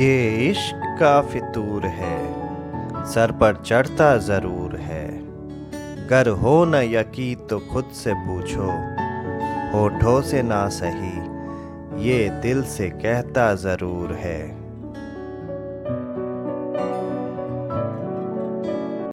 ये इश्क का फितूर है, सर पर चढ़ता ज़रूर है। गर हो न यकी तो खुद से पूछो, होठों से ना सही, ये दिल से कहता ज़रूर है।